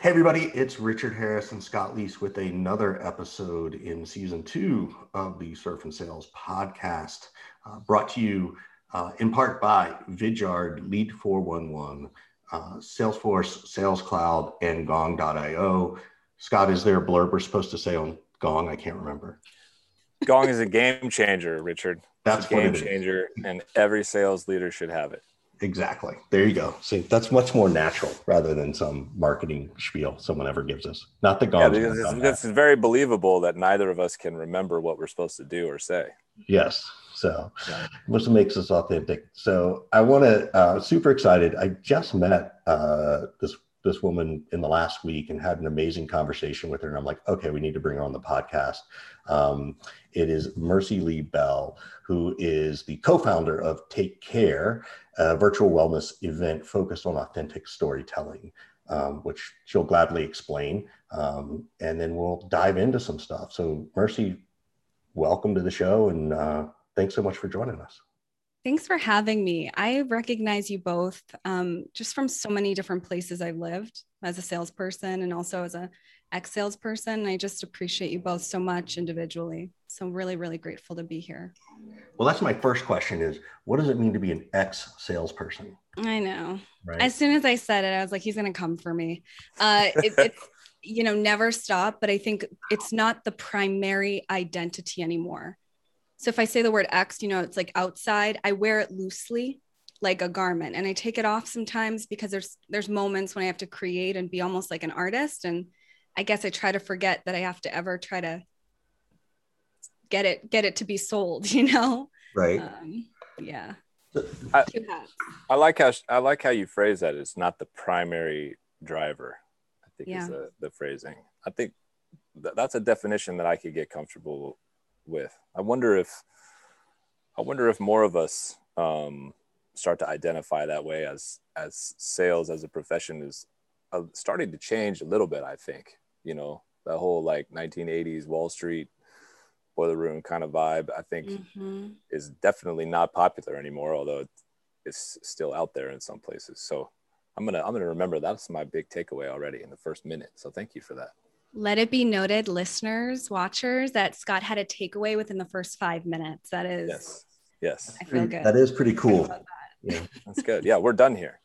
Hey, everybody, it's Richard Harris and Scott Leese with another episode in season two of the Surf and Sales podcast, uh, brought to you uh, in part by Vidyard, Lead 411, uh, Salesforce, Sales Cloud, and Gong.io. Scott, is there a blurb we're supposed to say on Gong? I can't remember. Gong is a game changer, Richard. That's a game changer, and every sales leader should have it. Exactly. There you go. See, that's much more natural rather than some marketing spiel someone ever gives us. Not the gong. Yeah, because it's, it's, very believable that neither of us can remember what we're supposed to do or say. Yes. So, yeah. which makes us authentic. So, I want to. Uh, super excited. I just met uh, this this woman in the last week and had an amazing conversation with her. And I'm like, okay, we need to bring her on the podcast. Um, it is Mercy Lee Bell, who is the co-founder of Take Care, a virtual wellness event focused on authentic storytelling, um, which she'll gladly explain. Um, and then we'll dive into some stuff. So Mercy, welcome to the show and uh, thanks so much for joining us. Thanks for having me. I recognize you both um, just from so many different places I've lived as a salesperson and also as a ex salesperson. I just appreciate you both so much individually. So I'm really, really grateful to be here. Well, that's my first question: is what does it mean to be an ex salesperson? I know. Right. As soon as I said it, I was like, he's going to come for me. Uh, it, it's you know never stop, but I think it's not the primary identity anymore. So if I say the word ex, you know, it's like outside, I wear it loosely like a garment and I take it off sometimes because there's there's moments when I have to create and be almost like an artist and I guess I try to forget that I have to ever try to get it get it to be sold, you know? Right. Um, yeah. I, I, like how I like how you phrase that. It's not the primary driver. I think yeah. is the, the phrasing. I think th- that's a definition that I could get comfortable with. I wonder if I wonder if more of us um, start to identify that way as as sales as a profession is uh, starting to change a little bit. I think you know that whole like 1980s Wall Street boiler room kind of vibe. I think mm-hmm. is definitely not popular anymore, although it's still out there in some places. So I'm gonna I'm gonna remember that's my big takeaway already in the first minute. So thank you for that. Let it be noted, listeners, watchers, that Scott had a takeaway within the first five minutes. That is, yes, yes, I feel good. That is pretty cool. That. Yeah, that's good. Yeah, we're done here.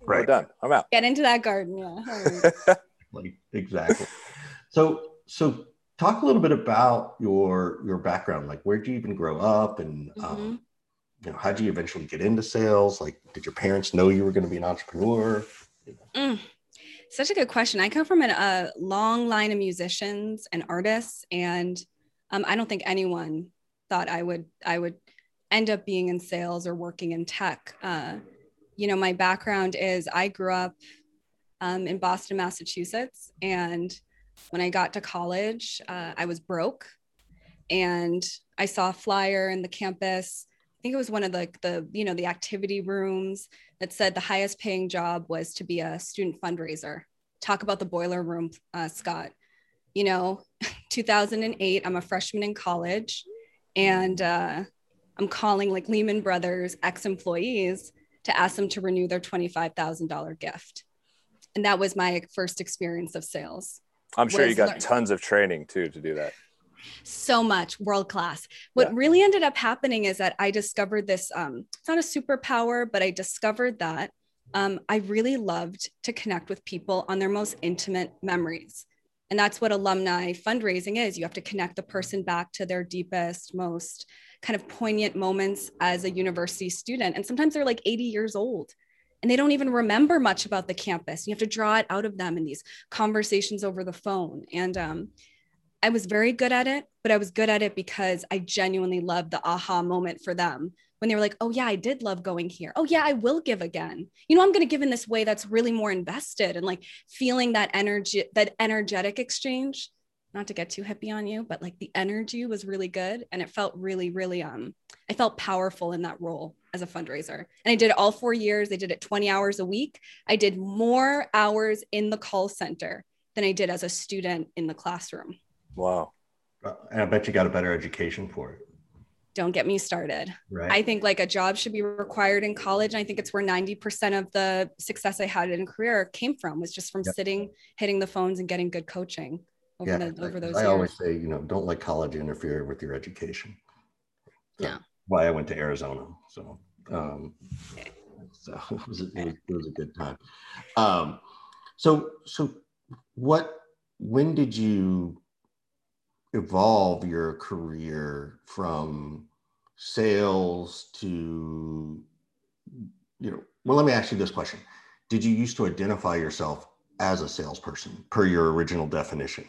Right, we're done. I'm out. Get into that garden. Yeah, like exactly. So, so talk a little bit about your your background. Like, where did you even grow up, and um, mm-hmm. um, you know, how did you eventually get into sales? Like, did your parents know you were going to be an entrepreneur? Mm. Such a good question. I come from an, a long line of musicians and artists, and um, I don't think anyone thought I would I would end up being in sales or working in tech. Uh, you know, my background is I grew up um, in Boston, Massachusetts, and when I got to college, uh, I was broke, and I saw a flyer in the campus. I think it was one of the the you know the activity rooms that said the highest paying job was to be a student fundraiser. Talk about the boiler room, uh, Scott. You know, 2008, I'm a freshman in college and uh, I'm calling like Lehman Brothers ex employees to ask them to renew their $25,000 gift. And that was my first experience of sales. I'm sure you got tons of training too to do that so much world class what yeah. really ended up happening is that i discovered this um, it's not a superpower but i discovered that um, i really loved to connect with people on their most intimate memories. And that's what alumni fundraising is. You have to connect the person back to their deepest most kind of poignant moments as a university student. And sometimes they're like 80 years old and they don't even remember much about the campus. You have to draw it out of them in these conversations over the phone. And um, I was very good at it, but I was good at it because I genuinely loved the aha moment for them when they were like, oh, yeah, I did love going here. Oh, yeah, I will give again. You know, I'm going to give in this way that's really more invested and like feeling that energy, that energetic exchange. Not to get too hippie on you, but like the energy was really good. And it felt really, really, um, I felt powerful in that role as a fundraiser. And I did it all four years. I did it 20 hours a week. I did more hours in the call center than I did as a student in the classroom. Wow. And I bet you got a better education for it. don't get me started. Right. I think like a job should be required in college. And I think it's where 90% of the success I had in a career came from was just from yep. sitting, hitting the phones and getting good coaching over, yeah, the, over those years. I years. always say, you know, don't let college interfere with your education. So no. Why I went to Arizona. So, um, so it was, it was, it was a good time. Um, so, so what, when did you evolve your career from sales to you know well let me ask you this question. Did you used to identify yourself as a salesperson per your original definition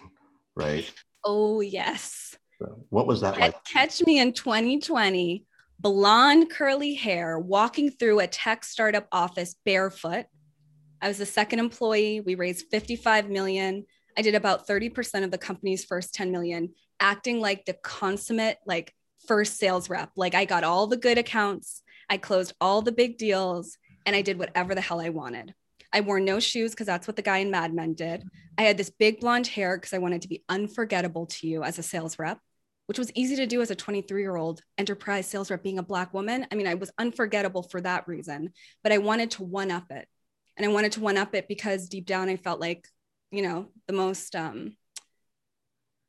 right? Oh yes. So what was that like? catch me in 2020 blonde curly hair walking through a tech startup office barefoot. I was the second employee. We raised 55 million I did about 30% of the company's first 10 million, acting like the consummate, like first sales rep. Like I got all the good accounts, I closed all the big deals, and I did whatever the hell I wanted. I wore no shoes because that's what the guy in Mad Men did. I had this big blonde hair because I wanted to be unforgettable to you as a sales rep, which was easy to do as a 23 year old enterprise sales rep being a Black woman. I mean, I was unforgettable for that reason, but I wanted to one up it. And I wanted to one up it because deep down I felt like you know, the most, um,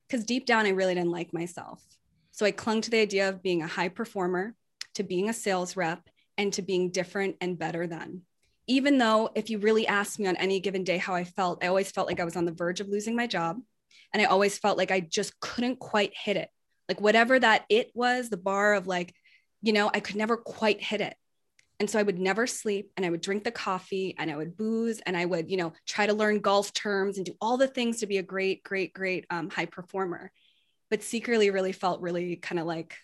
because deep down, I really didn't like myself. So I clung to the idea of being a high performer, to being a sales rep, and to being different and better than. Even though, if you really asked me on any given day how I felt, I always felt like I was on the verge of losing my job. And I always felt like I just couldn't quite hit it. Like, whatever that it was, the bar of like, you know, I could never quite hit it. And so I would never sleep and I would drink the coffee and I would booze and I would, you know, try to learn golf terms and do all the things to be a great, great, great um, high performer. But secretly, really felt really kind of like,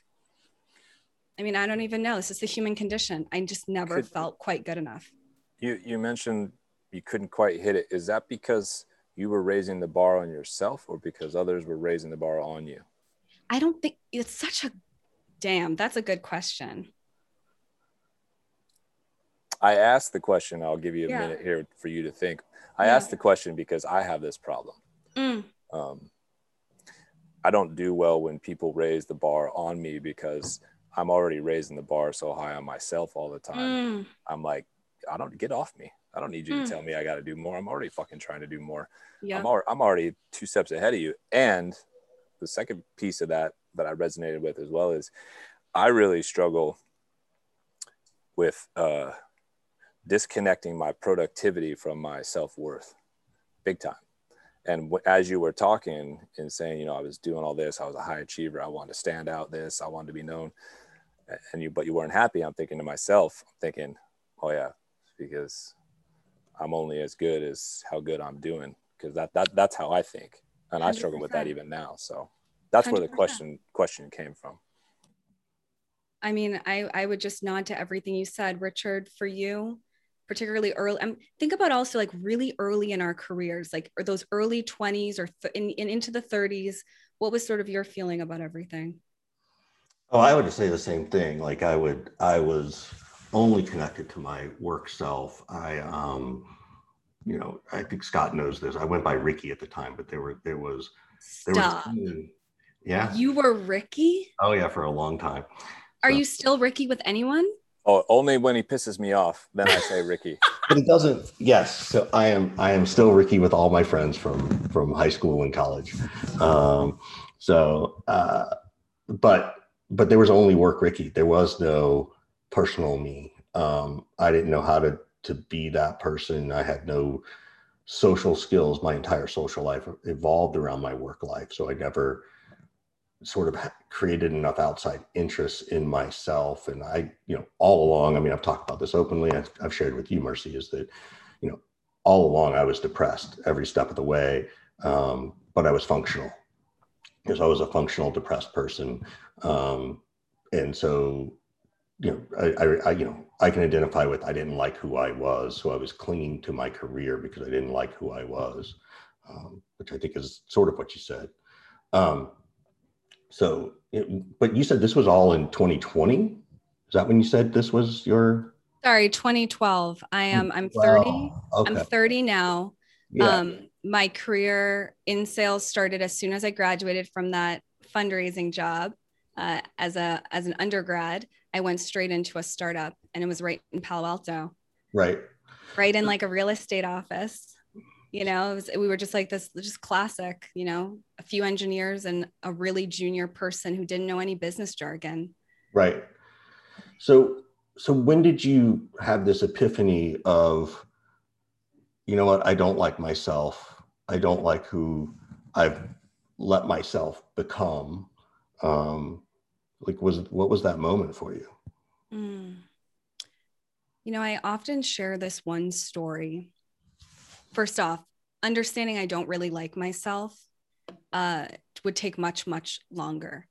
I mean, I don't even know. This is the human condition. I just never Could, felt quite good enough. You, you mentioned you couldn't quite hit it. Is that because you were raising the bar on yourself or because others were raising the bar on you? I don't think it's such a damn, that's a good question. I asked the question. I'll give you a yeah. minute here for you to think. I yeah. asked the question because I have this problem. Mm. Um, I don't do well when people raise the bar on me because I'm already raising the bar so high on myself all the time. Mm. I'm like, I don't get off me. I don't need you mm. to tell me I got to do more. I'm already fucking trying to do more. Yeah. I'm, al- I'm already two steps ahead of you. And the second piece of that that I resonated with as well is I really struggle with uh, disconnecting my productivity from my self-worth big time and as you were talking and saying you know i was doing all this i was a high achiever i wanted to stand out this i wanted to be known and you but you weren't happy i'm thinking to myself i'm thinking oh yeah because i'm only as good as how good i'm doing because that, that that's how i think and 100%. i struggle with that even now so that's 100%. where the question question came from i mean i i would just nod to everything you said richard for you particularly early um, think about also like really early in our careers like or those early 20s or th- in, in, into the 30s what was sort of your feeling about everything? Oh i would say the same thing. Like i would i was only connected to my work self. I um you know i think scott knows this. I went by ricky at the time but there were there was there Stop. was yeah. You were ricky? Oh yeah for a long time. Are so. you still ricky with anyone Oh, only when he pisses me off, then I say Ricky. but it doesn't. Yes, so I am. I am still Ricky with all my friends from from high school and college. Um, so, uh, but but there was only work Ricky. There was no personal me. Um, I didn't know how to to be that person. I had no social skills. My entire social life evolved around my work life. So I never sort of created enough outside interest in myself. And i you know all along i mean i've talked about this openly i've, I've shared with you mercy is that you know all along i was depressed every step of the way um, but i was functional. Because i was a functional depressed person. Um, and so you know I, I, I you know i can identify with i didn't like who i was. So i was clinging to my career because i didn't like who i was um, which i think is sort of what you said. Um, so, it, but you said this was all in 2020. Is that when you said this was your? Sorry, 2012. I am. I'm 30. Okay. I'm 30 now. Yeah. Um, my career in sales started as soon as I graduated from that fundraising job. uh, as a as an undergrad, I went straight into a startup, and it was right in Palo Alto. Right. Right in like a real estate office. You know, was, we were just like this, just classic. You know, a few engineers and a really junior person who didn't know any business jargon. Right. So, so when did you have this epiphany of, you know what, I don't like myself. I don't like who I've let myself become. Um, like, was what was that moment for you? Mm. You know, I often share this one story. First off, understanding I don't really like myself uh, would take much, much longer.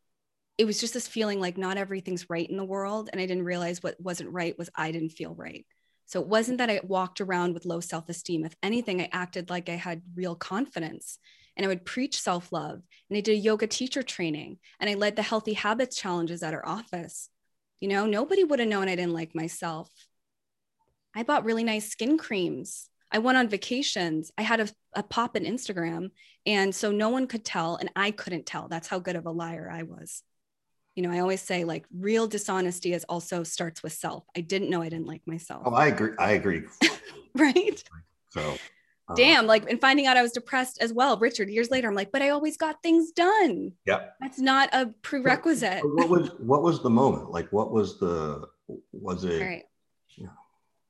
It was just this feeling like not everything's right in the world. And I didn't realize what wasn't right was I didn't feel right. So it wasn't that I walked around with low self esteem. If anything, I acted like I had real confidence and I would preach self love. And I did a yoga teacher training and I led the healthy habits challenges at our office. You know, nobody would have known I didn't like myself. I bought really nice skin creams. I went on vacations. I had a, a pop in Instagram. And so no one could tell, and I couldn't tell. That's how good of a liar I was. You know, I always say like real dishonesty is also starts with self. I didn't know I didn't like myself. Oh, I agree. I agree. right. So uh, damn like and finding out i was depressed as well richard years later i'm like but i always got things done yeah that's not a prerequisite what was what was the moment like what was the was it right. yeah.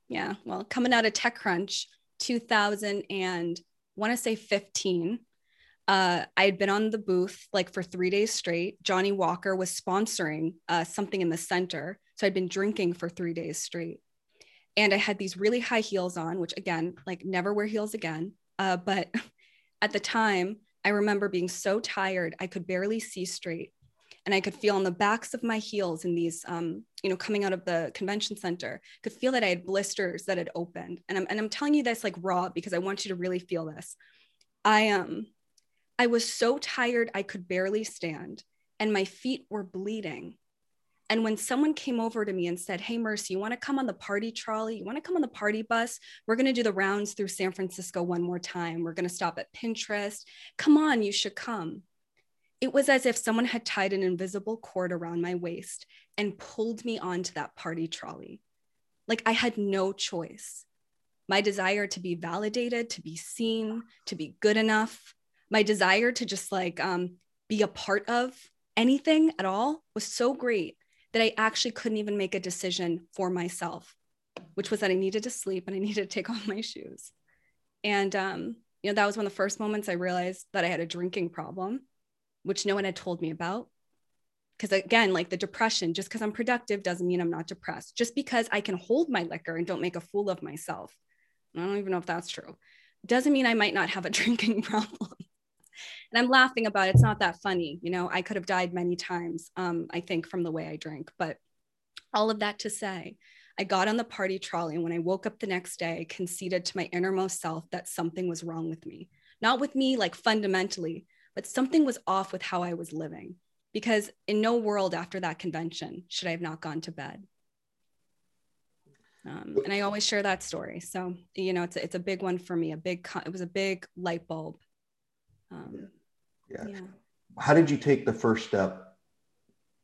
yeah well coming out of techcrunch 2000 and want to say 15 uh, I had been on the booth like for three days straight. Johnnie Walker was sponsoring uh, something in the center. So I'd been drinking for three days straight and I had these really high heels on, which again, like never wear heels again. Uh, but at the time, I remember being so tired, I could barely see straight. And I could feel on the backs of my heels in these, um, you know, coming out of the convention center, could feel that I had blisters that had opened. And I'm, and I'm telling you this like raw because I want you to really feel this. I um, I was so tired I could barely stand, and my feet were bleeding. And when someone came over to me and said, Hey, Mercy, you want to come on the party trolley? You want to come on the party bus? We're going to do the rounds through San Francisco one more time. We're going to stop at Pinterest. Come on, you should come. It was as if someone had tied an invisible cord around my waist and pulled me onto that party trolley. Like I had no choice. My desire to be validated, to be seen, to be good enough, my desire to just like um, be a part of anything at all was so great that I actually couldn't even make a decision for myself, which was that I needed to sleep and I needed to take off my shoes. And, um, you know, that was one of the first moments I realized that I had a drinking problem, which no one had told me about. Because again, like the depression, just because I'm productive doesn't mean I'm not depressed. Just because I can hold my liquor and don't make a fool of myself, I don't even know if that's true, doesn't mean I might not have a drinking problem and I'm laughing about it. It's not that funny. You know, I could have died many times, um, I think, from the way I drink. But all of that to say, I got on the party trolley. And when I woke up the next day, I conceded to my innermost self that something was wrong with me. Not with me, like fundamentally, but something was off with how I was living. Because in no world after that convention should I have not gone to bed. Um, and I always share that story. So, you know, it's a, it's a big one for me, a big, it was a big light bulb. Um, yeah. yeah. How did you take the first step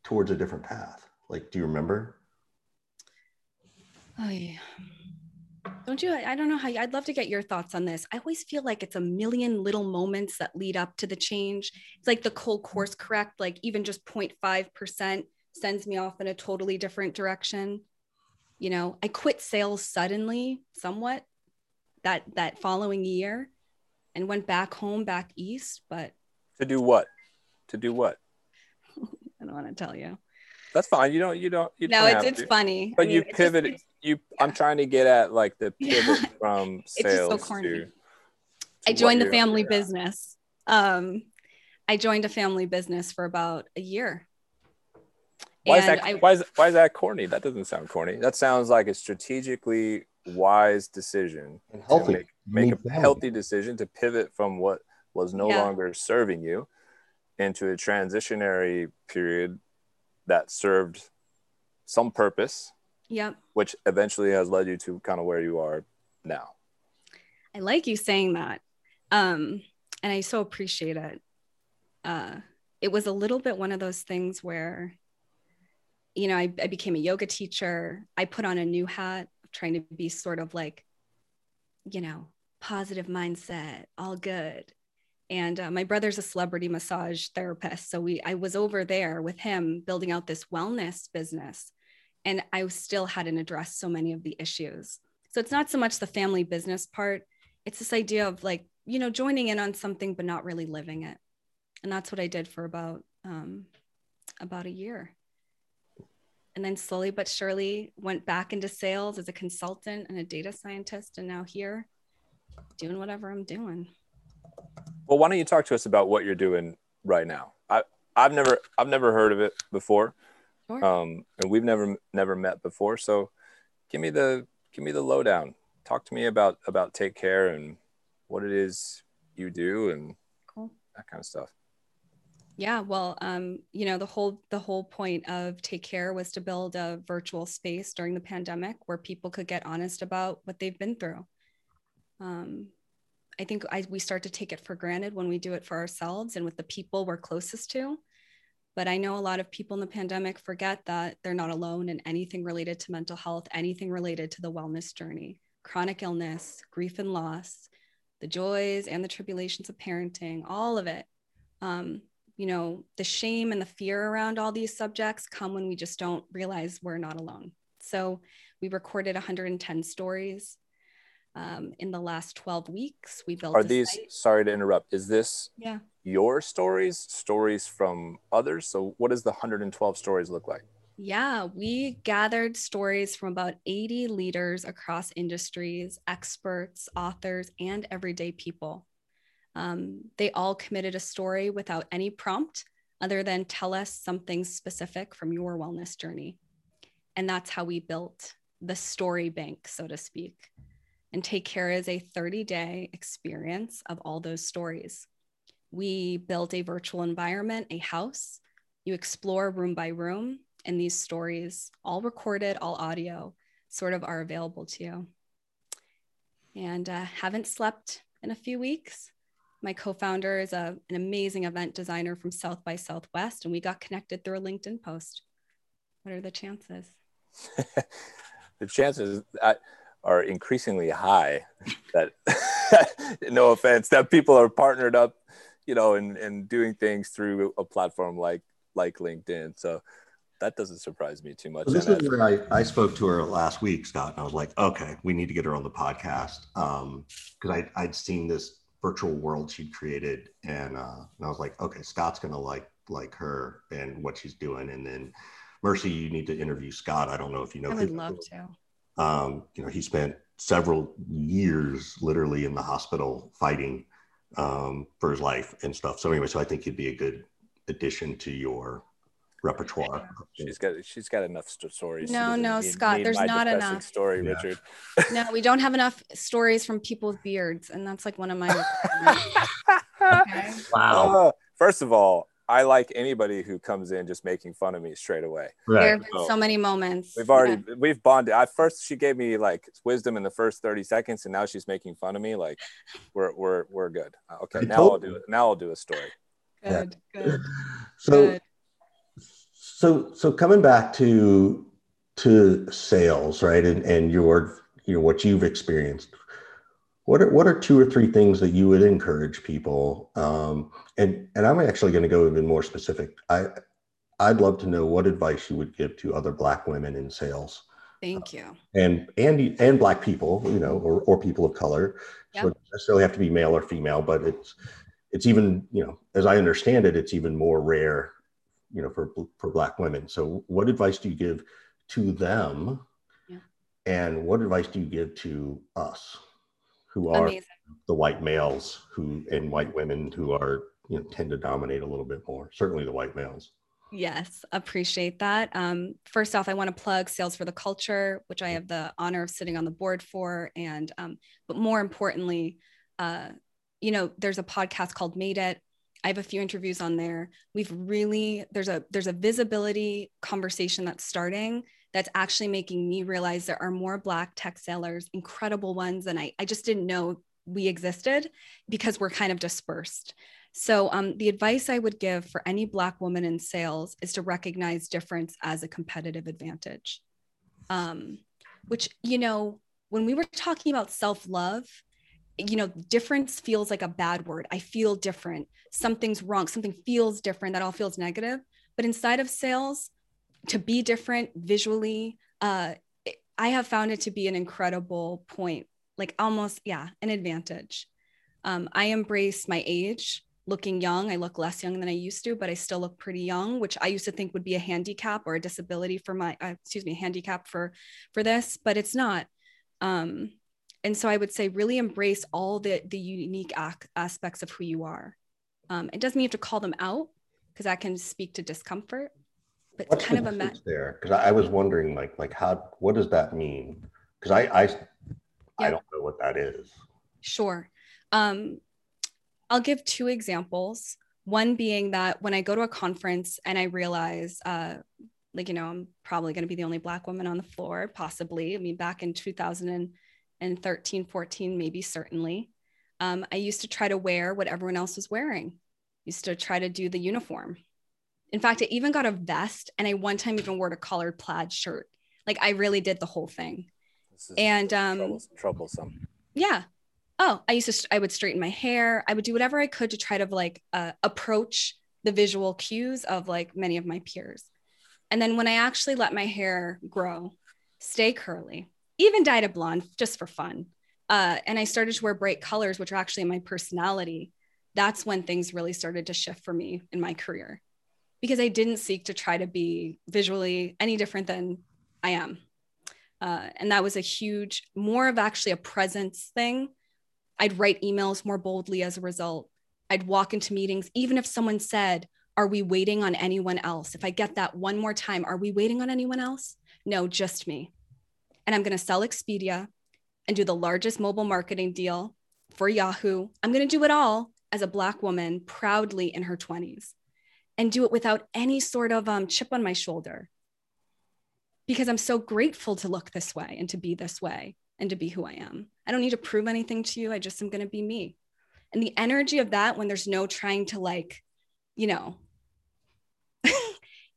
towards a different path? Like, do you remember? Oh yeah. Don't you? I don't know how. You, I'd love to get your thoughts on this. I always feel like it's a million little moments that lead up to the change. It's like the cold mm-hmm. course correct. Like even just 0.5 percent sends me off in a totally different direction. You know, I quit sales suddenly, somewhat, that that following year, and went back home, back east. But to do what? To do what? I don't want to tell you. That's fine. You don't. You don't. You no, it's it's to. funny. But I mean, you pivoted. Just, you. Yeah. I'm trying to get at like the pivot yeah. from sales so to, to. I joined the family business. Um, I joined a family business for about a year. Why is that? I, why is why is that corny? That doesn't sound corny. That sounds like a strategically wise decision. And healthy. Make, make a healthy decision to pivot from what was no yeah. longer serving you into a transitionary period that served some purpose. Yep. Which eventually has led you to kind of where you are now. I like you saying that. Um, and I so appreciate it. Uh, it was a little bit one of those things where you know, I, I became a yoga teacher. I put on a new hat, trying to be sort of like, you know, positive mindset, all good. And uh, my brother's a celebrity massage therapist, so we I was over there with him building out this wellness business, and I still hadn't addressed so many of the issues. So it's not so much the family business part; it's this idea of like you know joining in on something but not really living it, and that's what I did for about um, about a year. And then slowly but surely went back into sales as a consultant and a data scientist and now here doing whatever i'm doing. Well why don't you talk to us about what you're doing right now? I i've never i've never heard of it before sure. um and we've never never met before so give me the give me the lowdown talk to me about about take care and what it is you do and cool. that kind of stuff yeah, well, um, you know, the whole the whole point of Take Care was to build a virtual space during the pandemic where people could get honest about what they've been through. Um, I think I, we start to take it for granted when we do it for ourselves and with the people we're closest to. But I know a lot of people in the pandemic forget that they're not alone in anything related to mental health, anything related to the wellness journey, chronic illness, grief and loss, the joys and the tribulations of parenting, all of it. Um, you know, the shame and the fear around all these subjects come when we just don't realize we're not alone. So we recorded 110 stories um, in the last 12 weeks. We built. Are these? Site. Sorry to interrupt. Is this? Yeah. Your stories, stories from others. So what does the 112 stories look like? Yeah, we gathered stories from about 80 leaders across industries, experts, authors, and everyday people. Um, they all committed a story without any prompt other than tell us something specific from your wellness journey. And that's how we built the story bank, so to speak. And Take Care is a 30 day experience of all those stories. We built a virtual environment, a house. You explore room by room, and these stories, all recorded, all audio, sort of are available to you. And uh, haven't slept in a few weeks my co-founder is a, an amazing event designer from South by Southwest, and we got connected through a LinkedIn post. What are the chances? the chances are increasingly high that, no offense, that people are partnered up, you know, and, and doing things through a platform like like LinkedIn. So that doesn't surprise me too much. this is where I, I spoke to her last week, Scott, and I was like, okay, we need to get her on the podcast because um, I'd seen this virtual world she'd created, and uh, and I was like, okay, Scott's gonna like like her and what she's doing, and then Mercy, you need to interview Scott. I don't know if you know. I would love to. Um, you know, he spent several years literally in the hospital fighting um, for his life and stuff. So anyway, so I think he'd be a good addition to your repertoire. She's got she's got enough stories. No, no, need, Scott, need there's not enough story, yeah. Richard. no, we don't have enough stories from people with beards, and that's like one of my. okay. Wow. Uh, first of all, I like anybody who comes in just making fun of me straight away. Right. There have been so, so many moments. We've already yeah. we've bonded. At first, she gave me like wisdom in the first thirty seconds, and now she's making fun of me. Like, we're we're we're good. Uh, okay, now I'll do it. Now I'll do a story. Good, yeah. good. So. Good so so coming back to to sales, right, and and your you know what you've experienced. What are what are two or three things that you would encourage people? Um, and and I'm actually going to go even more specific. I I'd love to know what advice you would give to other Black women in sales. Thank you. Uh, and and and Black people, you know, or or people of color. Yep. So it doesn't necessarily have to be male or female, but it's it's even you know, as I understand it, it's even more rare you know for for black women so what advice do you give to them yeah. and what advice do you give to us who are Amazing. the white males who and white women who are you know tend to dominate a little bit more certainly the white males Yes, appreciate that. Um, first off, I want to plug Sales for the Culture, which I have the honor of sitting on the board for, and um, but more importantly, uh, you know, there's a podcast called Made It I have a few interviews on there. We've really there's a there's a visibility conversation that's starting that's actually making me realize there are more black tech sellers, incredible ones, and I, I just didn't know we existed because we're kind of dispersed. So, um, the advice I would give for any Black woman in sales is to recognize difference as a competitive advantage. Um, which, you know, when we were talking about self love, you know, difference feels like a bad word. I feel different. Something's wrong. Something feels different. That all feels negative. But inside of sales, to be different visually, uh, I have found it to be an incredible point, like almost, yeah, an advantage. Um, I embrace my age looking young. I look less young than I used to, but I still look pretty young, which I used to think would be a handicap or a disability for my, uh, excuse me, handicap for for this, but it's not. Um, and so I would say really embrace all the the unique ac- aspects of who you are. Um, it doesn't mean you have to call them out because that can speak to discomfort. But What's kind of a ma- there because I, I, was wondering like like how what does that mean? Because I I, I don't know what that is. Sure. Um, I'll give two examples. One being that when I go to a conference and I realize, uh, like, you know, I'm probably going to be the only Black woman on the floor, possibly. I mean, back in 2013, 14, maybe certainly. Um, I used to try to wear what everyone else was wearing, used to try to do the uniform. In fact, I even got a vest and I one time even wore a collared plaid shirt. Like I really did the whole thing. And um, troublesome. Yeah oh i used to i would straighten my hair i would do whatever i could to try to like uh, approach the visual cues of like many of my peers and then when i actually let my hair grow stay curly even dyed it blonde just for fun uh, and i started to wear bright colors which are actually my personality that's when things really started to shift for me in my career because i didn't seek to try to be visually any different than i am uh, and that was a huge more of actually a presence thing I'd write emails more boldly as a result. I'd walk into meetings, even if someone said, Are we waiting on anyone else? If I get that one more time, Are we waiting on anyone else? No, just me. And I'm going to sell Expedia and do the largest mobile marketing deal for Yahoo. I'm going to do it all as a Black woman, proudly in her 20s, and do it without any sort of um, chip on my shoulder because I'm so grateful to look this way and to be this way and to be who I am. I don't need to prove anything to you. I just am going to be me. And the energy of that when there's no trying to like, you know,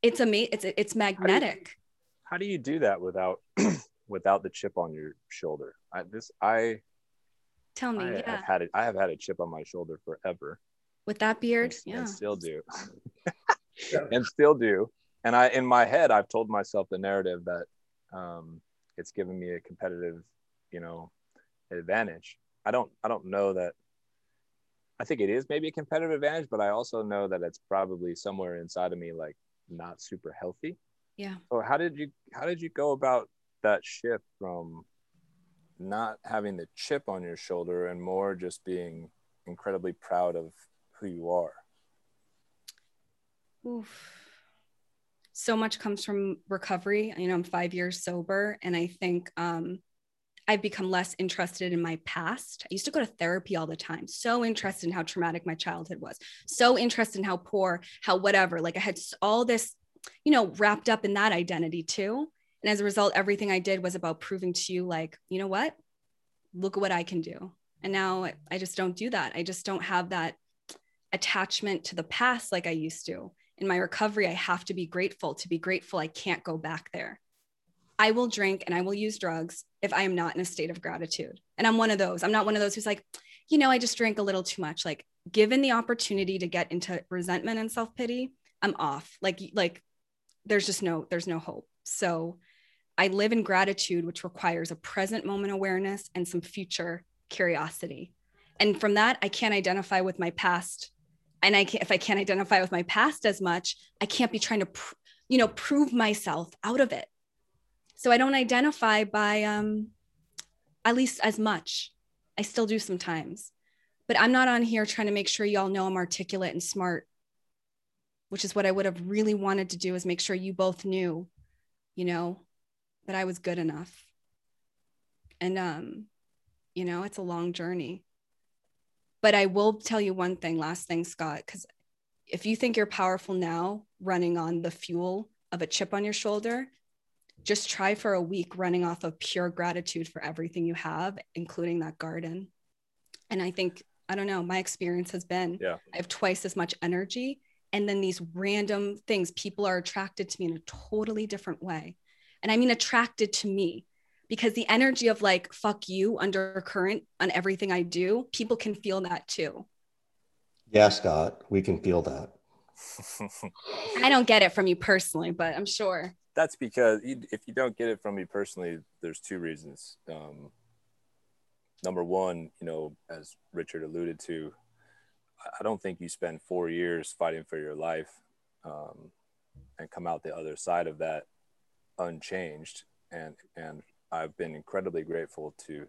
it's amazing. It's it's magnetic. How do, you, how do you do that without without the chip on your shoulder? I this I tell me. I yeah. have had it. I have had a chip on my shoulder forever. With that beard, and, yeah, and still do, and still do. And I, in my head, I've told myself the narrative that um, it's given me a competitive you know advantage. I don't i don't know that i think it is maybe a competitive advantage but i also know that it's probably somewhere inside of me like not super healthy. Yeah. So how did you how did you go about that shift from not having the chip on your shoulder and more just being incredibly proud of who you are Oof. so much comes from recovery you know i'm five years sober and i think um, I've become less interested in my past. I used to go to therapy all the time, so interested in how traumatic my childhood was, so interested in how poor, how whatever. Like I had all this, you know, wrapped up in that identity too. And as a result, everything I did was about proving to you, like, you know what? Look at what I can do. And now I just don't do that. I just don't have that attachment to the past like I used to. In my recovery, I have to be grateful. To be grateful, I can't go back there. I will drink and I will use drugs if I am not in a state of gratitude. And I'm one of those. I'm not one of those who's like, you know, I just drink a little too much. Like, given the opportunity to get into resentment and self pity, I'm off. Like, like, there's just no, there's no hope. So, I live in gratitude, which requires a present moment awareness and some future curiosity. And from that, I can't identify with my past. And I can't, if I can't identify with my past as much, I can't be trying to, pr- you know, prove myself out of it so I don't identify by um, at least as much. I still do sometimes, but I'm not on here trying to make sure y'all know I'm articulate and smart, which is what I would have really wanted to do is make sure you both knew, you know, that I was good enough. And, um, you know, it's a long journey. But I will tell you one thing, last thing, Scott, because if you think you're powerful now, running on the fuel of a chip on your shoulder, just try for a week running off of pure gratitude for everything you have, including that garden. And I think I don't know. My experience has been yeah. I have twice as much energy. And then these random things, people are attracted to me in a totally different way. And I mean, attracted to me because the energy of like, fuck you undercurrent on everything I do, people can feel that too. Yeah, Scott, we can feel that. I don't get it from you personally, but I'm sure. That's because you, if you don't get it from me personally, there's two reasons. Um, number one, you know, as Richard alluded to, I don't think you spend four years fighting for your life um, and come out the other side of that unchanged. And and I've been incredibly grateful to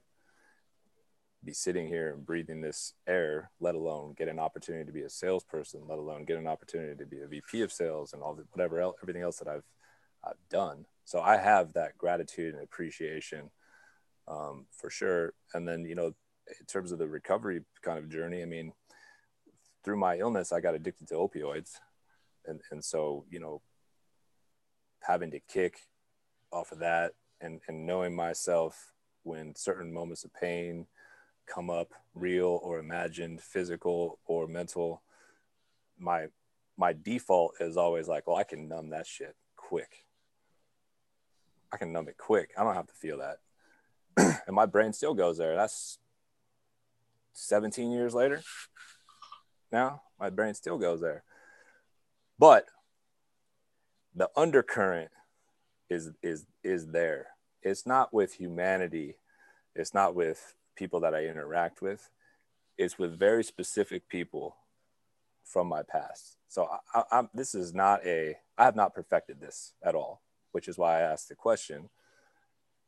be sitting here and breathing this air, let alone get an opportunity to be a salesperson, let alone get an opportunity to be a VP of sales and all the whatever else, everything else that I've I've done. So I have that gratitude and appreciation um, for sure. And then, you know, in terms of the recovery kind of journey, I mean, through my illness, I got addicted to opioids. And, and so, you know, having to kick off of that and, and knowing myself when certain moments of pain come up, real or imagined, physical or mental, my my default is always like, well, I can numb that shit quick. I can numb it quick. I don't have to feel that. and my brain still goes there. That's 17 years later. Now my brain still goes there. But the undercurrent is is is there. It's not with humanity. It's not with people that I interact with. It's with very specific people from my past. So I, I, this is not a. I have not perfected this at all, which is why I asked the question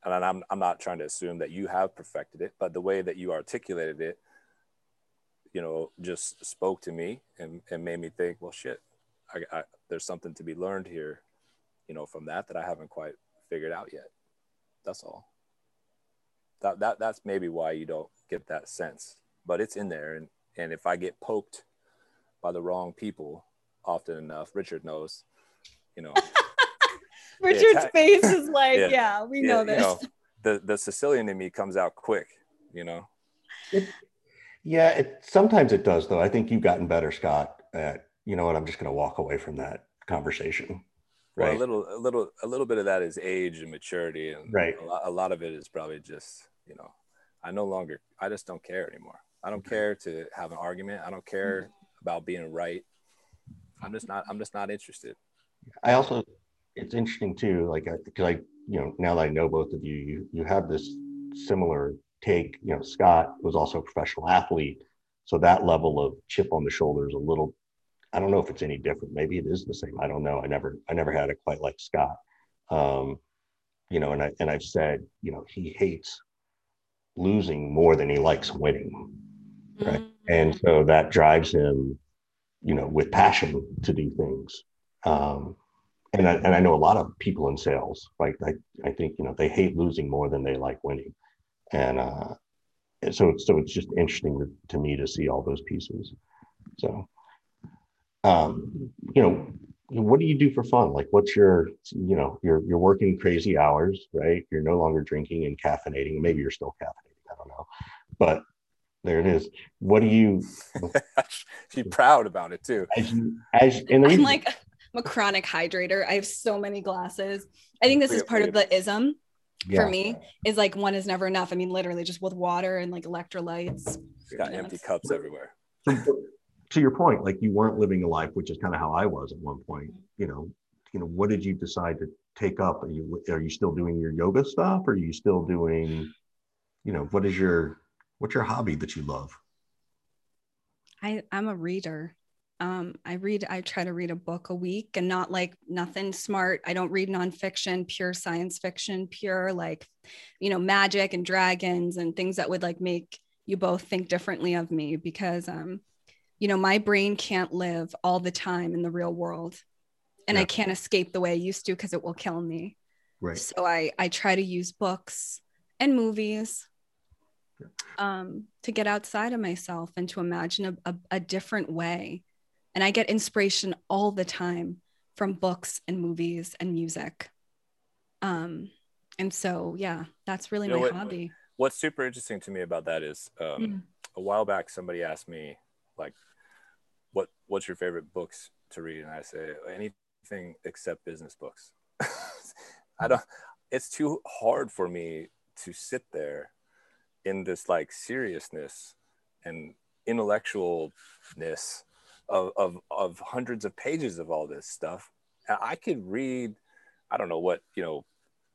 and I'm, I'm not trying to assume that you have perfected it, but the way that you articulated it, you know, just spoke to me and, and made me think, well, shit, I, I, there's something to be learned here, you know, from that that I haven't quite figured out yet. That's all. That, that that's maybe why you don't get that sense, but it's in there. And, and if I get poked by the wrong people often enough, Richard knows, you know, Richard's face is like, yeah, yeah we yeah, know this. You know, the the Sicilian in me comes out quick, you know. It, yeah, it, sometimes it does though. I think you've gotten better, Scott. At you know what? I'm just going to walk away from that conversation. Right. Well, a little, a little, a little bit of that is age and maturity, and right. A lot, a lot of it is probably just, you know, I no longer, I just don't care anymore. I don't mm-hmm. care to have an argument. I don't care mm-hmm. about being right. I'm just not. I'm just not interested. I also it's interesting too, like because I, you know, now that I know both of you, you you have this similar take. You know, Scott was also a professional athlete, so that level of chip on the shoulder is a little. I don't know if it's any different. Maybe it is the same. I don't know. I never I never had it quite like Scott. Um, you know, and I and I've said, you know, he hates losing more than he likes winning, right? Mm-hmm. And so that drives him, you know, with passion to do things. Um, and I, and I know a lot of people in sales like I, I think you know they hate losing more than they like winning and uh so so it's just interesting to, to me to see all those pieces so um you know what do you do for fun like what's your you know you're you're working crazy hours right you're no longer drinking and caffeinating maybe you're still caffeinating i don't know but there it is what do you she's proud about it too as you as and i'm like I'm a chronic hydrator. I have so many glasses. I think this is part of the ism yeah. for me is like one is never enough. I mean, literally just with water and like electrolytes. got empty cups everywhere. To your point, like you weren't living a life, which is kind of how I was at one point. You know, you know, what did you decide to take up? Are you are you still doing your yoga stuff? Or are you still doing, you know, what is your what's your hobby that you love? I I'm a reader um, I read, I try to read a book a week and not like nothing smart. I don't read nonfiction, pure science fiction, pure like, you know, magic and dragons and things that would like make you both think differently of me because, um, you know, my brain can't live all the time in the real world and yeah. I can't escape the way I used to because it will kill me. Right. So I, I try to use books and movies um, to get outside of myself and to imagine a, a, a different way and I get inspiration all the time from books and movies and music. Um, and so, yeah, that's really you know, my what, hobby. What's super interesting to me about that is um, mm. a while back somebody asked me like what what's your favorite books to read and i say anything except business books i hmm. don't it's too hard for me to sit there in this like seriousness and intellectualness of, of, of hundreds of pages of all this stuff. I could read, I don't know what, you know,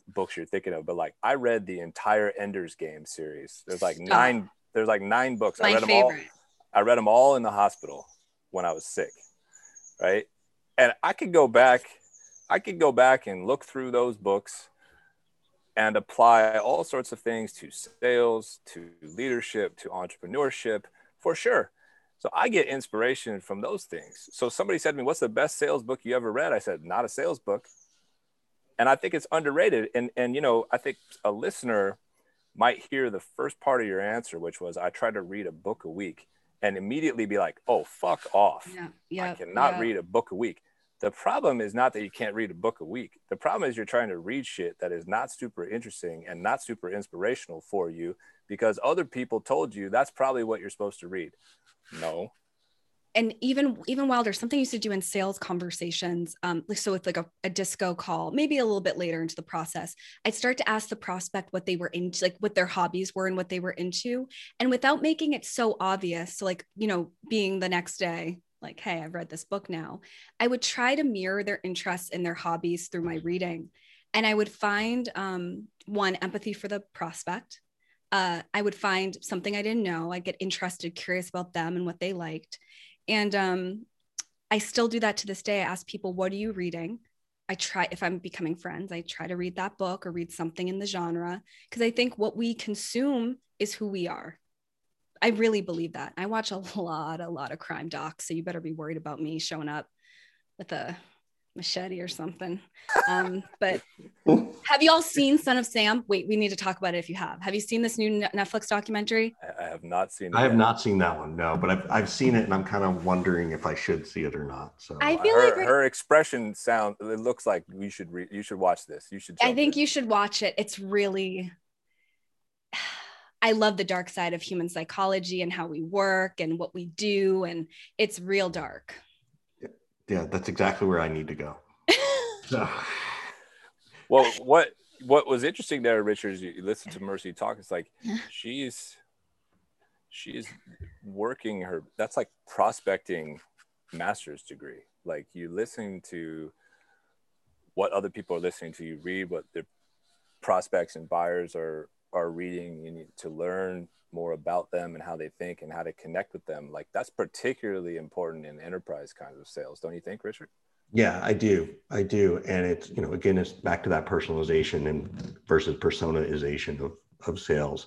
books you're thinking of, but like I read the entire Ender's Game series. There's like ah. nine, there's like nine books. I read favorite. them all. I read them all in the hospital when I was sick. Right. And I could go back, I could go back and look through those books and apply all sorts of things to sales, to leadership, to entrepreneurship for sure. So I get inspiration from those things. So somebody said to me, What's the best sales book you ever read? I said, Not a sales book. And I think it's underrated. And, and you know, I think a listener might hear the first part of your answer, which was, I try to read a book a week and immediately be like, Oh, fuck off. Yeah. yeah I cannot yeah. read a book a week. The problem is not that you can't read a book a week. The problem is you're trying to read shit that is not super interesting and not super inspirational for you because other people told you that's probably what you're supposed to read. No. And even even wilder, something used to do in sales conversations. Um, so with like a, a disco call, maybe a little bit later into the process, I'd start to ask the prospect what they were into, like what their hobbies were and what they were into, and without making it so obvious. So like you know, being the next day, like, hey, I've read this book now. I would try to mirror their interests and their hobbies through my reading. And I would find um, one empathy for the prospect. Uh, I would find something I didn't know. I'd get interested, curious about them and what they liked. And um, I still do that to this day. I ask people, what are you reading? I try, if I'm becoming friends, I try to read that book or read something in the genre because I think what we consume is who we are. I really believe that. I watch a lot, a lot of crime docs. So you better be worried about me showing up with a machete or something. Um, but have you all seen Son of Sam? Wait, we need to talk about it if you have. Have you seen this new Netflix documentary? I have not seen it. I have yet. not seen that one, no, but I've, I've seen it and I'm kind of wondering if I should see it or not. So I feel her, like we're- her expression sound it looks like we should re- you should watch this. You should I think in. you should watch it. It's really I love the dark side of human psychology and how we work and what we do and it's real dark. Yeah, that's exactly where I need to go. So Well, what what was interesting there, Richard, is you you listen to Mercy talk. It's like she's she's working her. That's like prospecting master's degree. Like you listen to what other people are listening to. You read what their prospects and buyers are are reading. You need to learn more about them and how they think and how to connect with them. Like that's particularly important in enterprise kinds of sales, don't you think, Richard? Yeah, I do. I do. And it's, you know, again, it's back to that personalization and versus personalization of, of sales.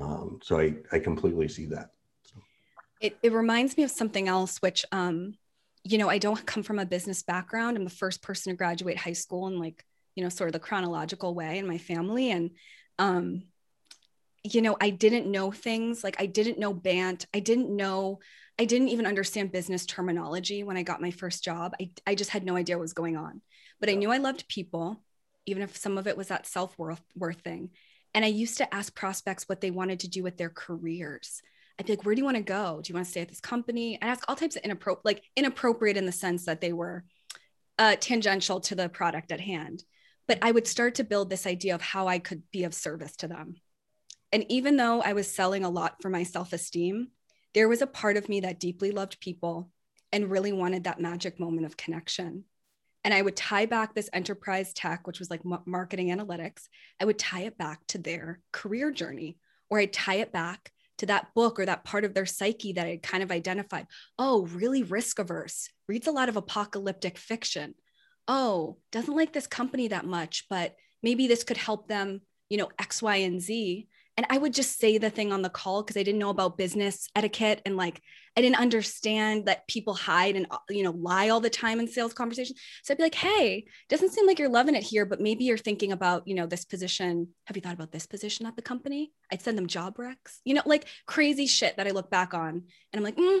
Um, so I, I completely see that. It, it reminds me of something else, which, um, you know, I don't come from a business background. I'm the first person to graduate high school in like, you know, sort of the chronological way in my family. And, um, you know, I didn't know things like I didn't know BANT. I didn't know, I didn't even understand business terminology when I got my first job. I, I just had no idea what was going on. But I knew I loved people, even if some of it was that self worth worth thing. And I used to ask prospects what they wanted to do with their careers. I'd be like, where do you want to go? Do you want to stay at this company? I'd ask all types of inappropriate, like inappropriate in the sense that they were uh, tangential to the product at hand. But I would start to build this idea of how I could be of service to them. And even though I was selling a lot for my self esteem, there was a part of me that deeply loved people and really wanted that magic moment of connection. And I would tie back this enterprise tech, which was like marketing analytics, I would tie it back to their career journey, or I'd tie it back to that book or that part of their psyche that I kind of identified. Oh, really risk averse, reads a lot of apocalyptic fiction. Oh, doesn't like this company that much, but maybe this could help them, you know, X, Y, and Z and I would just say the thing on the call because I didn't know about business etiquette and like I didn't understand that people hide and you know lie all the time in sales conversations. So I'd be like, "Hey, doesn't seem like you're loving it here, but maybe you're thinking about you know this position. Have you thought about this position at the company?" I'd send them job recs, you know, like crazy shit that I look back on, and I'm like, mm,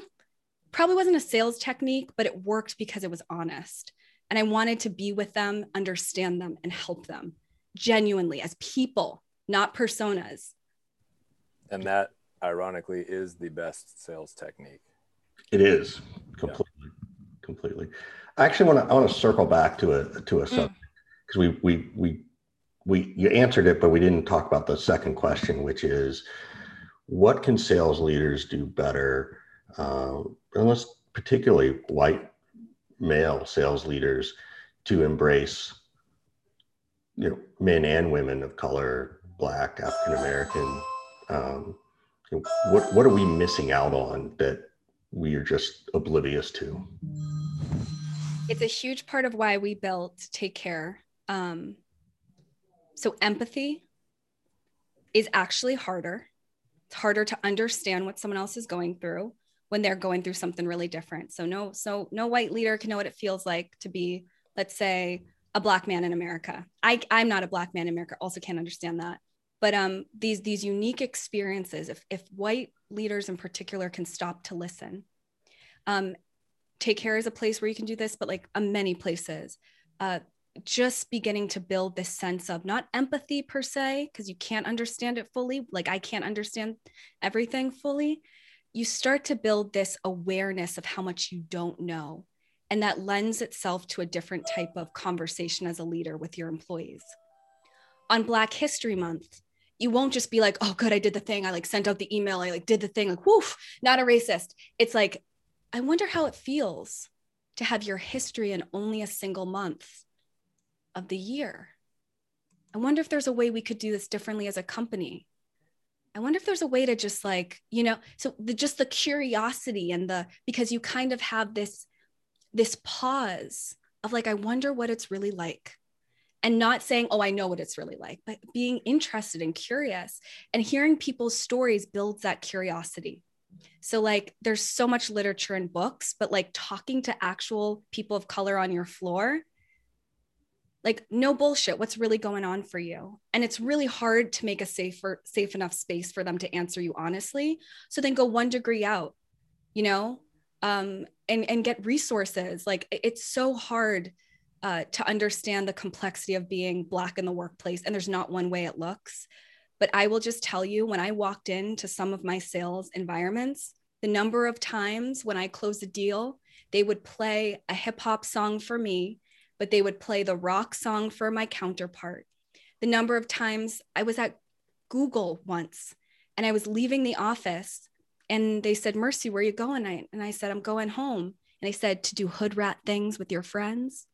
probably wasn't a sales technique, but it worked because it was honest, and I wanted to be with them, understand them, and help them genuinely as people, not personas and that ironically is the best sales technique. It is completely, yeah. completely. I actually want to I want to circle back to a to a mm. subject because we we we we you answered it, but we didn't talk about the second question, which is what can sales leaders do better, uh, unless particularly white male sales leaders, to embrace you know men and women of color, Black, African American. Um, what what are we missing out on that we are just oblivious to? It's a huge part of why we built Take Care. Um, so empathy is actually harder. It's harder to understand what someone else is going through when they're going through something really different. So no, so no white leader can know what it feels like to be, let's say, a black man in America. I, I'm not a black man in America. Also can't understand that. But um, these these unique experiences, if if white leaders in particular can stop to listen, um, take care is a place where you can do this, but like uh, many places, uh, just beginning to build this sense of not empathy per se, because you can't understand it fully. Like I can't understand everything fully. You start to build this awareness of how much you don't know. And that lends itself to a different type of conversation as a leader with your employees. On Black History Month, you won't just be like, oh, good, I did the thing. I like sent out the email. I like did the thing, like, woof, not a racist. It's like, I wonder how it feels to have your history in only a single month of the year. I wonder if there's a way we could do this differently as a company. I wonder if there's a way to just like, you know, so the just the curiosity and the because you kind of have this this pause of like I wonder what it's really like. And not saying, "Oh, I know what it's really like," but being interested and curious and hearing people's stories builds that curiosity. So, like, there's so much literature and books, but like talking to actual people of color on your floor, like, no bullshit. What's really going on for you? And it's really hard to make a safer, safe enough space for them to answer you honestly. So then go one degree out, you know, um, and and get resources. Like, it's so hard uh, to understand the complexity of being black in the workplace, and there's not one way it looks. But I will just tell you when I walked into some of my sales environments, the number of times when I closed a deal, they would play a hip hop song for me, but they would play the rock song for my counterpart. The number of times I was at Google once and I was leaving the office and they said, Mercy, where are you going? And I said, I'm going home. And they said, to do hood rat things with your friends.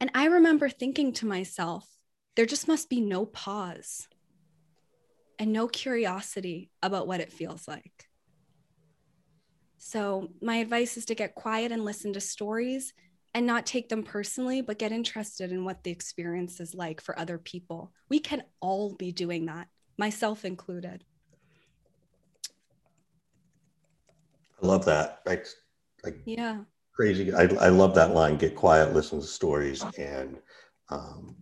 And I remember thinking to myself, there just must be no pause and no curiosity about what it feels like. So, my advice is to get quiet and listen to stories and not take them personally, but get interested in what the experience is like for other people. We can all be doing that, myself included. I love that. Like, like yeah, crazy. I, I love that line. Get quiet, listen to stories, and um,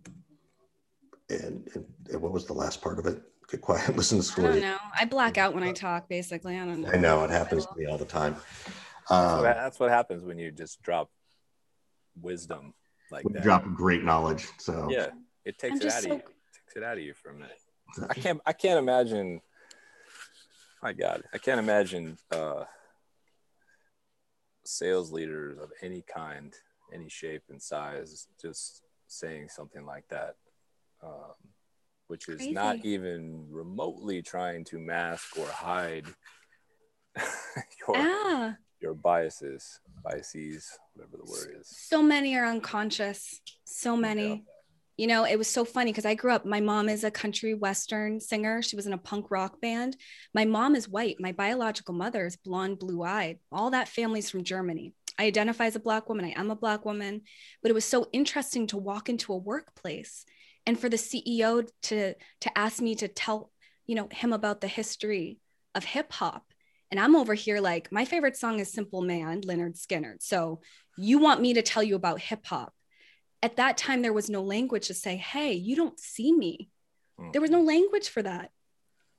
and, and, and what was the last part of it? get quiet, listen to stories. I don't know. I black out when I talk, basically. I don't know. I know it happens to me all the time. Um, that's what happens when you just drop wisdom like that. Drop great knowledge. So yeah, it takes it out so... of you. It takes it out of you for a minute. I can't. I can't imagine. My God, I can't imagine uh, sales leaders of any kind, any shape and size, just saying something like that. Um, which is Crazy. not even remotely trying to mask or hide your ah. your biases, biases, whatever the word is. So many are unconscious. So many. Yeah. You know, it was so funny because I grew up. My mom is a country western singer. She was in a punk rock band. My mom is white. My biological mother is blonde, blue eyed. All that family's from Germany. I identify as a Black woman. I am a Black woman. But it was so interesting to walk into a workplace and for the ceo to to ask me to tell you know him about the history of hip hop and i'm over here like my favorite song is simple man Lynyrd Skynyrd. so you want me to tell you about hip hop at that time there was no language to say hey you don't see me mm. there was no language for that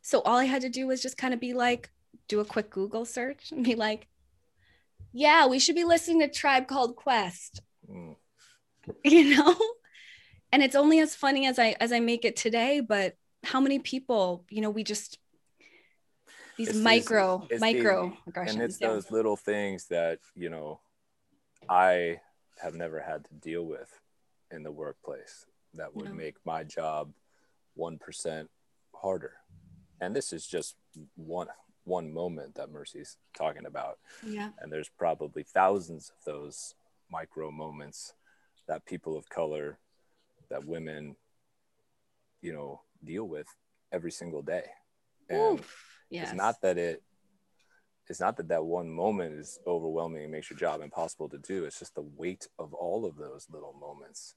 so all i had to do was just kind of be like do a quick google search and be like yeah we should be listening to tribe called quest mm. you know and it's only as funny as i as i make it today but how many people you know we just these it's micro these, micro the. And it's those little things that, you know, I have never had to deal with in the workplace that would no. make my job 1% harder. And this is just one one moment that Mercy's talking about. Yeah. And there's probably thousands of those micro moments that people of color, that women, you know, deal with every single day. And yes. it's not that it it's not that that one moment is overwhelming and makes your job impossible to do. It's just the weight of all of those little moments.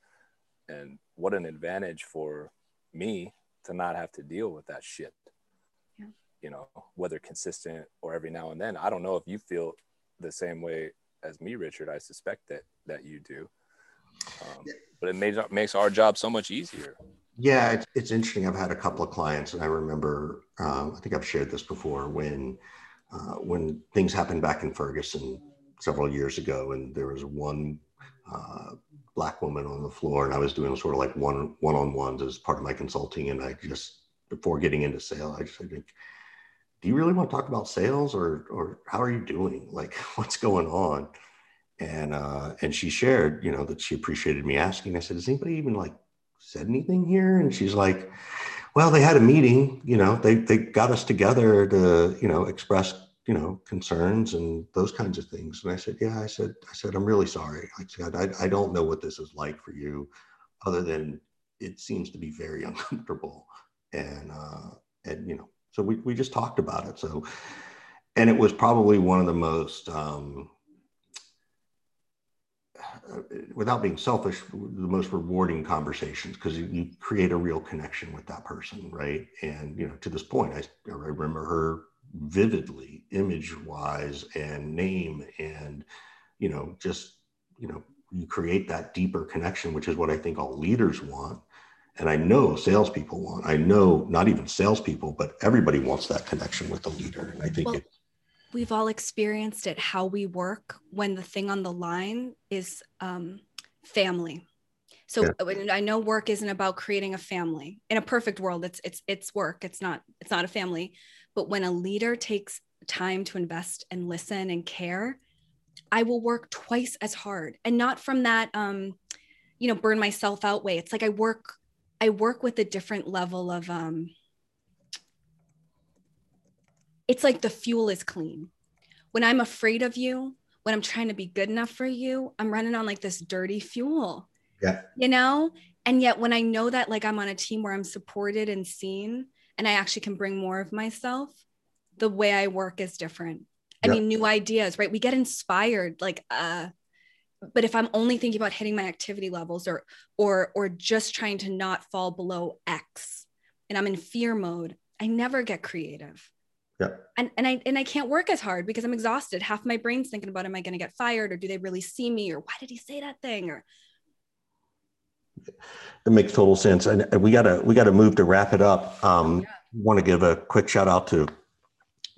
And what an advantage for me to not have to deal with that shit. Yeah. You know, whether consistent or every now and then. I don't know if you feel the same way as me, Richard. I suspect that that you do. Um, but it makes makes our job so much easier. Yeah, it's, it's interesting. I've had a couple of clients, and I remember, um, I think I've shared this before when uh, when things happened back in Ferguson several years ago, and there was one uh, black woman on the floor, and I was doing sort of like one one on ones as part of my consulting, and I just before getting into sale, I just think, do you really want to talk about sales, or or how are you doing? Like, what's going on? And uh, and she shared, you know, that she appreciated me asking. I said, has anybody even like said anything here? And she's like, well, they had a meeting, you know, they, they got us together to, you know, express, you know, concerns and those kinds of things. And I said, yeah, I said, I said, I'm really sorry. I said, I, I don't know what this is like for you other than it seems to be very uncomfortable. And, uh, and, you know, so we, we just talked about it. So, and it was probably one of the most, um, without being selfish, the most rewarding conversations because you, you, create a real connection with that person, right? And you know, to this point, I, I remember her vividly, image-wise, and name, and you know, just you know, you create that deeper connection, which is what I think all leaders want. And I know salespeople want. I know not even salespeople, but everybody wants that connection with the leader. And I think well, it, we've all experienced it how we work when the thing on the line is um, family. So yeah. i know work isn't about creating a family. In a perfect world it's it's it's work. It's not it's not a family. But when a leader takes time to invest and listen and care i will work twice as hard. And not from that um you know burn myself out way. It's like i work i work with a different level of um it's like the fuel is clean. When I'm afraid of you, when I'm trying to be good enough for you, I'm running on like this dirty fuel. Yeah. You know? And yet when I know that like I'm on a team where I'm supported and seen and I actually can bring more of myself, the way I work is different. I yeah. mean, new ideas, right? We get inspired like uh but if I'm only thinking about hitting my activity levels or or or just trying to not fall below X and I'm in fear mode, I never get creative. Yeah. And and I and I can't work as hard because I'm exhausted. Half my brain's thinking about am I going to get fired or do they really see me or why did he say that thing or it makes total sense. And we gotta we gotta move to wrap it up. Um, yeah. want to give a quick shout out to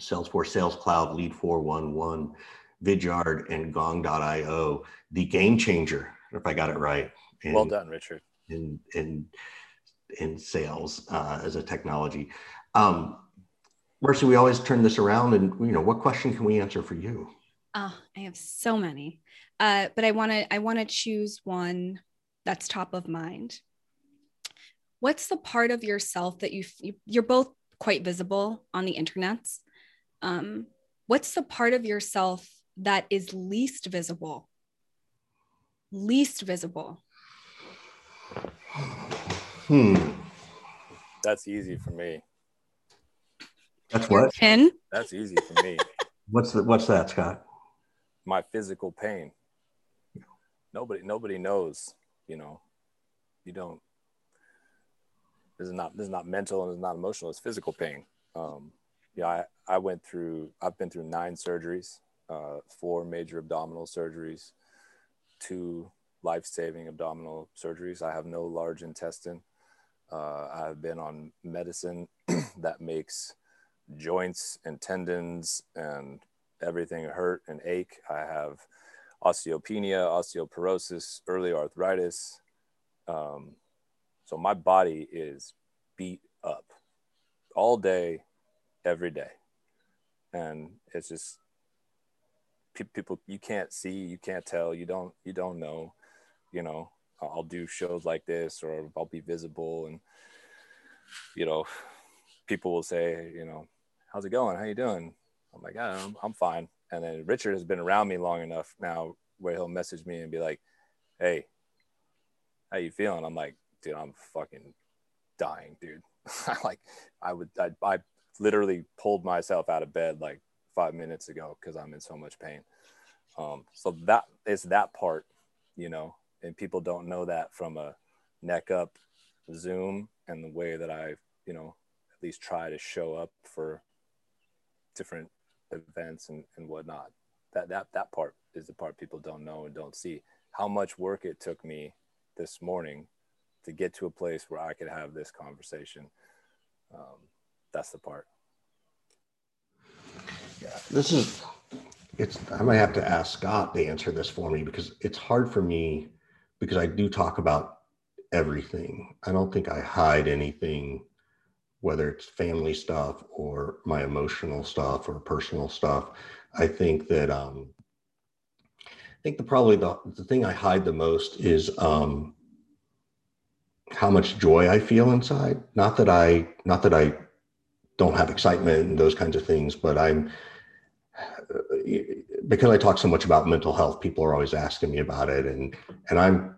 Salesforce Sales Cloud Lead 411, Vidyard, and Gong.io, the game changer, if I got it right. In, well done, Richard. In in in sales uh, as a technology. Um, Mercy, we always turn this around and, you know, what question can we answer for you? Oh, I have so many. Uh, but I want to I want to choose one that's top of mind. What's the part of yourself that you, you're both quite visible on the internets? Um, what's the part of yourself that is least visible? Least visible. Hmm. That's easy for me. That's what? Chin? That's easy for me. what's the, what's that, Scott? My physical pain. Nobody nobody knows, you know. You don't this is not this is not mental and it's not emotional, it's physical pain. Um yeah, I, I went through I've been through nine surgeries, uh, four major abdominal surgeries, two life-saving abdominal surgeries. I have no large intestine. Uh, I've been on medicine that makes joints and tendons and everything hurt and ache. I have osteopenia, osteoporosis, early arthritis. Um, so my body is beat up all day, every day. and it's just people you can't see, you can't tell, you don't you don't know, you know. I'll do shows like this, or I'll be visible, and you know, people will say, you know, how's it going? How you doing? I'm like, yeah, I'm, I'm fine. And then Richard has been around me long enough now where he'll message me and be like, hey, how you feeling? I'm like, dude, I'm fucking dying, dude. like, I would, I, I literally pulled myself out of bed like five minutes ago because I'm in so much pain. Um, so that is that part, you know, and people don't know that from a neck up Zoom and the way that I, you know, least try to show up for different events and, and whatnot. That that that part is the part people don't know and don't see. How much work it took me this morning to get to a place where I could have this conversation. Um, that's the part. Yeah, this is it's I might have to ask Scott to answer this for me because it's hard for me because I do talk about everything. I don't think I hide anything, whether it's family stuff or my emotional stuff or personal stuff. I think that um, I think the probably the, the thing I hide the most is um, how much joy I feel inside. Not that I not that I don't have excitement and those kinds of things, but I'm because I talk so much about mental health, people are always asking me about it, and and I'm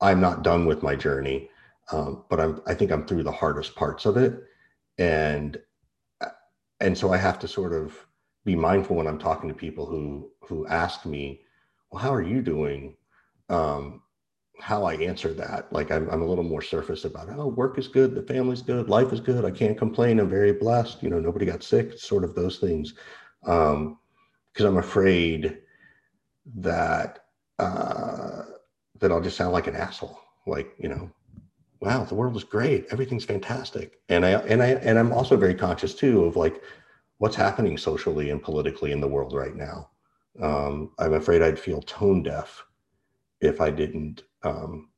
I'm not done with my journey, um, but I'm I think I'm through the hardest parts of it, and and so I have to sort of be mindful when I'm talking to people who who ask me, well, how are you doing? Um, how I answer that. Like I'm, I'm a little more surface about, oh, work is good, the family's good, life is good. I can't complain. I'm very blessed. You know, nobody got sick. Sort of those things um, because I'm afraid that uh, that I'll just sound like an asshole. Like you know, wow, the world is great, everything's fantastic, and I and I and I'm also very conscious too of like what's happening socially and politically in the world right now. Um, I'm afraid I'd feel tone deaf if I didn't um,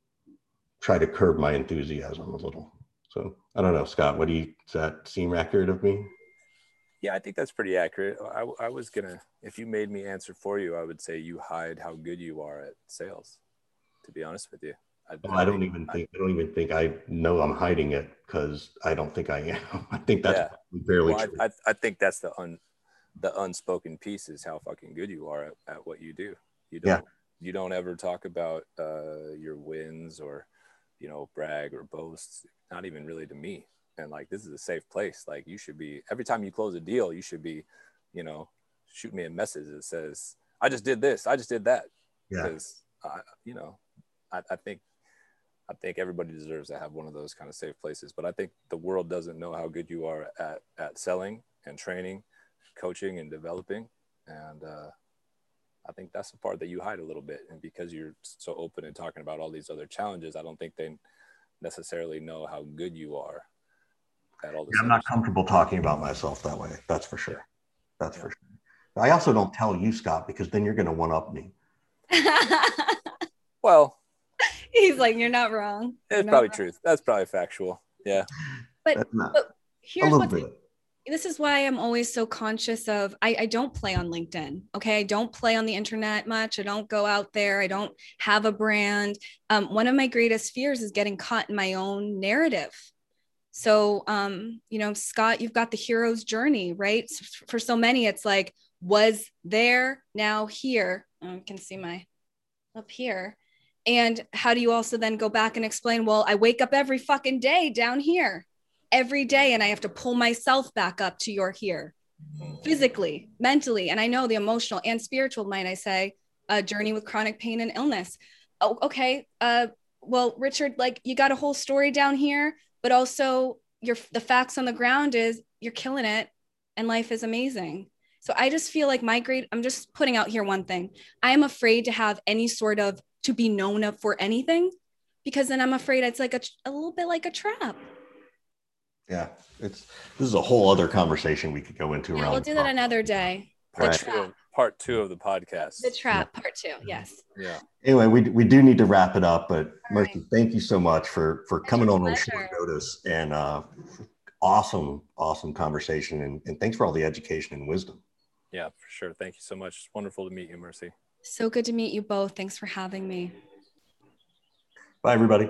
try to curb my enthusiasm a little. So I don't know, Scott. What do you does that seem accurate of me? Yeah, I think that's pretty accurate. I, I was gonna, if you made me answer for you, I would say you hide how good you are at sales. To be honest with you, I, well, I don't even think I don't even think I know I'm hiding it because I don't think I am. I think that's yeah. barely well, true. I, I, think that's the un the unspoken piece is how fucking good you are at, at what you do. You don't yeah. you don't ever talk about uh, your wins or you know brag or boast. Not even really to me and like this is a safe place like you should be every time you close a deal you should be you know shoot me a message that says i just did this i just did that yeah. because I, you know I, I think i think everybody deserves to have one of those kind of safe places but i think the world doesn't know how good you are at at selling and training coaching and developing and uh, i think that's the part that you hide a little bit and because you're so open and talking about all these other challenges i don't think they necessarily know how good you are at all. Yeah, I'm not comfortable talking about myself that way. That's for sure. That's yeah. for sure. I also don't tell you, Scott, because then you're going to one up me. well, he's like, you're not wrong. It's probably wrong. truth. That's probably factual. Yeah. But, but here's what this is why I'm always so conscious of I, I don't play on LinkedIn. Okay. I don't play on the internet much. I don't go out there. I don't have a brand. Um, one of my greatest fears is getting caught in my own narrative so, um, you know, Scott, you've got the hero's journey, right? For so many, it's like, was there, now here. Oh, can see my up here. And how do you also then go back and explain, well, I wake up every fucking day down here, every day, and I have to pull myself back up to your here physically, mentally. And I know the emotional and spiritual, might I say, a journey with chronic pain and illness. Oh, okay. Uh, well, Richard, like you got a whole story down here but also your the facts on the ground is you're killing it and life is amazing. So I just feel like my great I'm just putting out here one thing. I am afraid to have any sort of to be known of for anything because then I'm afraid it's like a, a little bit like a trap. Yeah, it's this is a whole other conversation we could go into. Yeah, we'll do that another day. Right part two of the podcast. The trap, yeah. part two. Yes. Yeah. Anyway, we, we do need to wrap it up, but All Mercy, right. thank you so much for for coming on on short notice and uh, awesome, awesome conversation, and, and thanks for all the education and wisdom. Yeah, for sure. Thank you so much. It's wonderful to meet you, Mercy. So good to meet you both. Thanks for having me. Bye, everybody.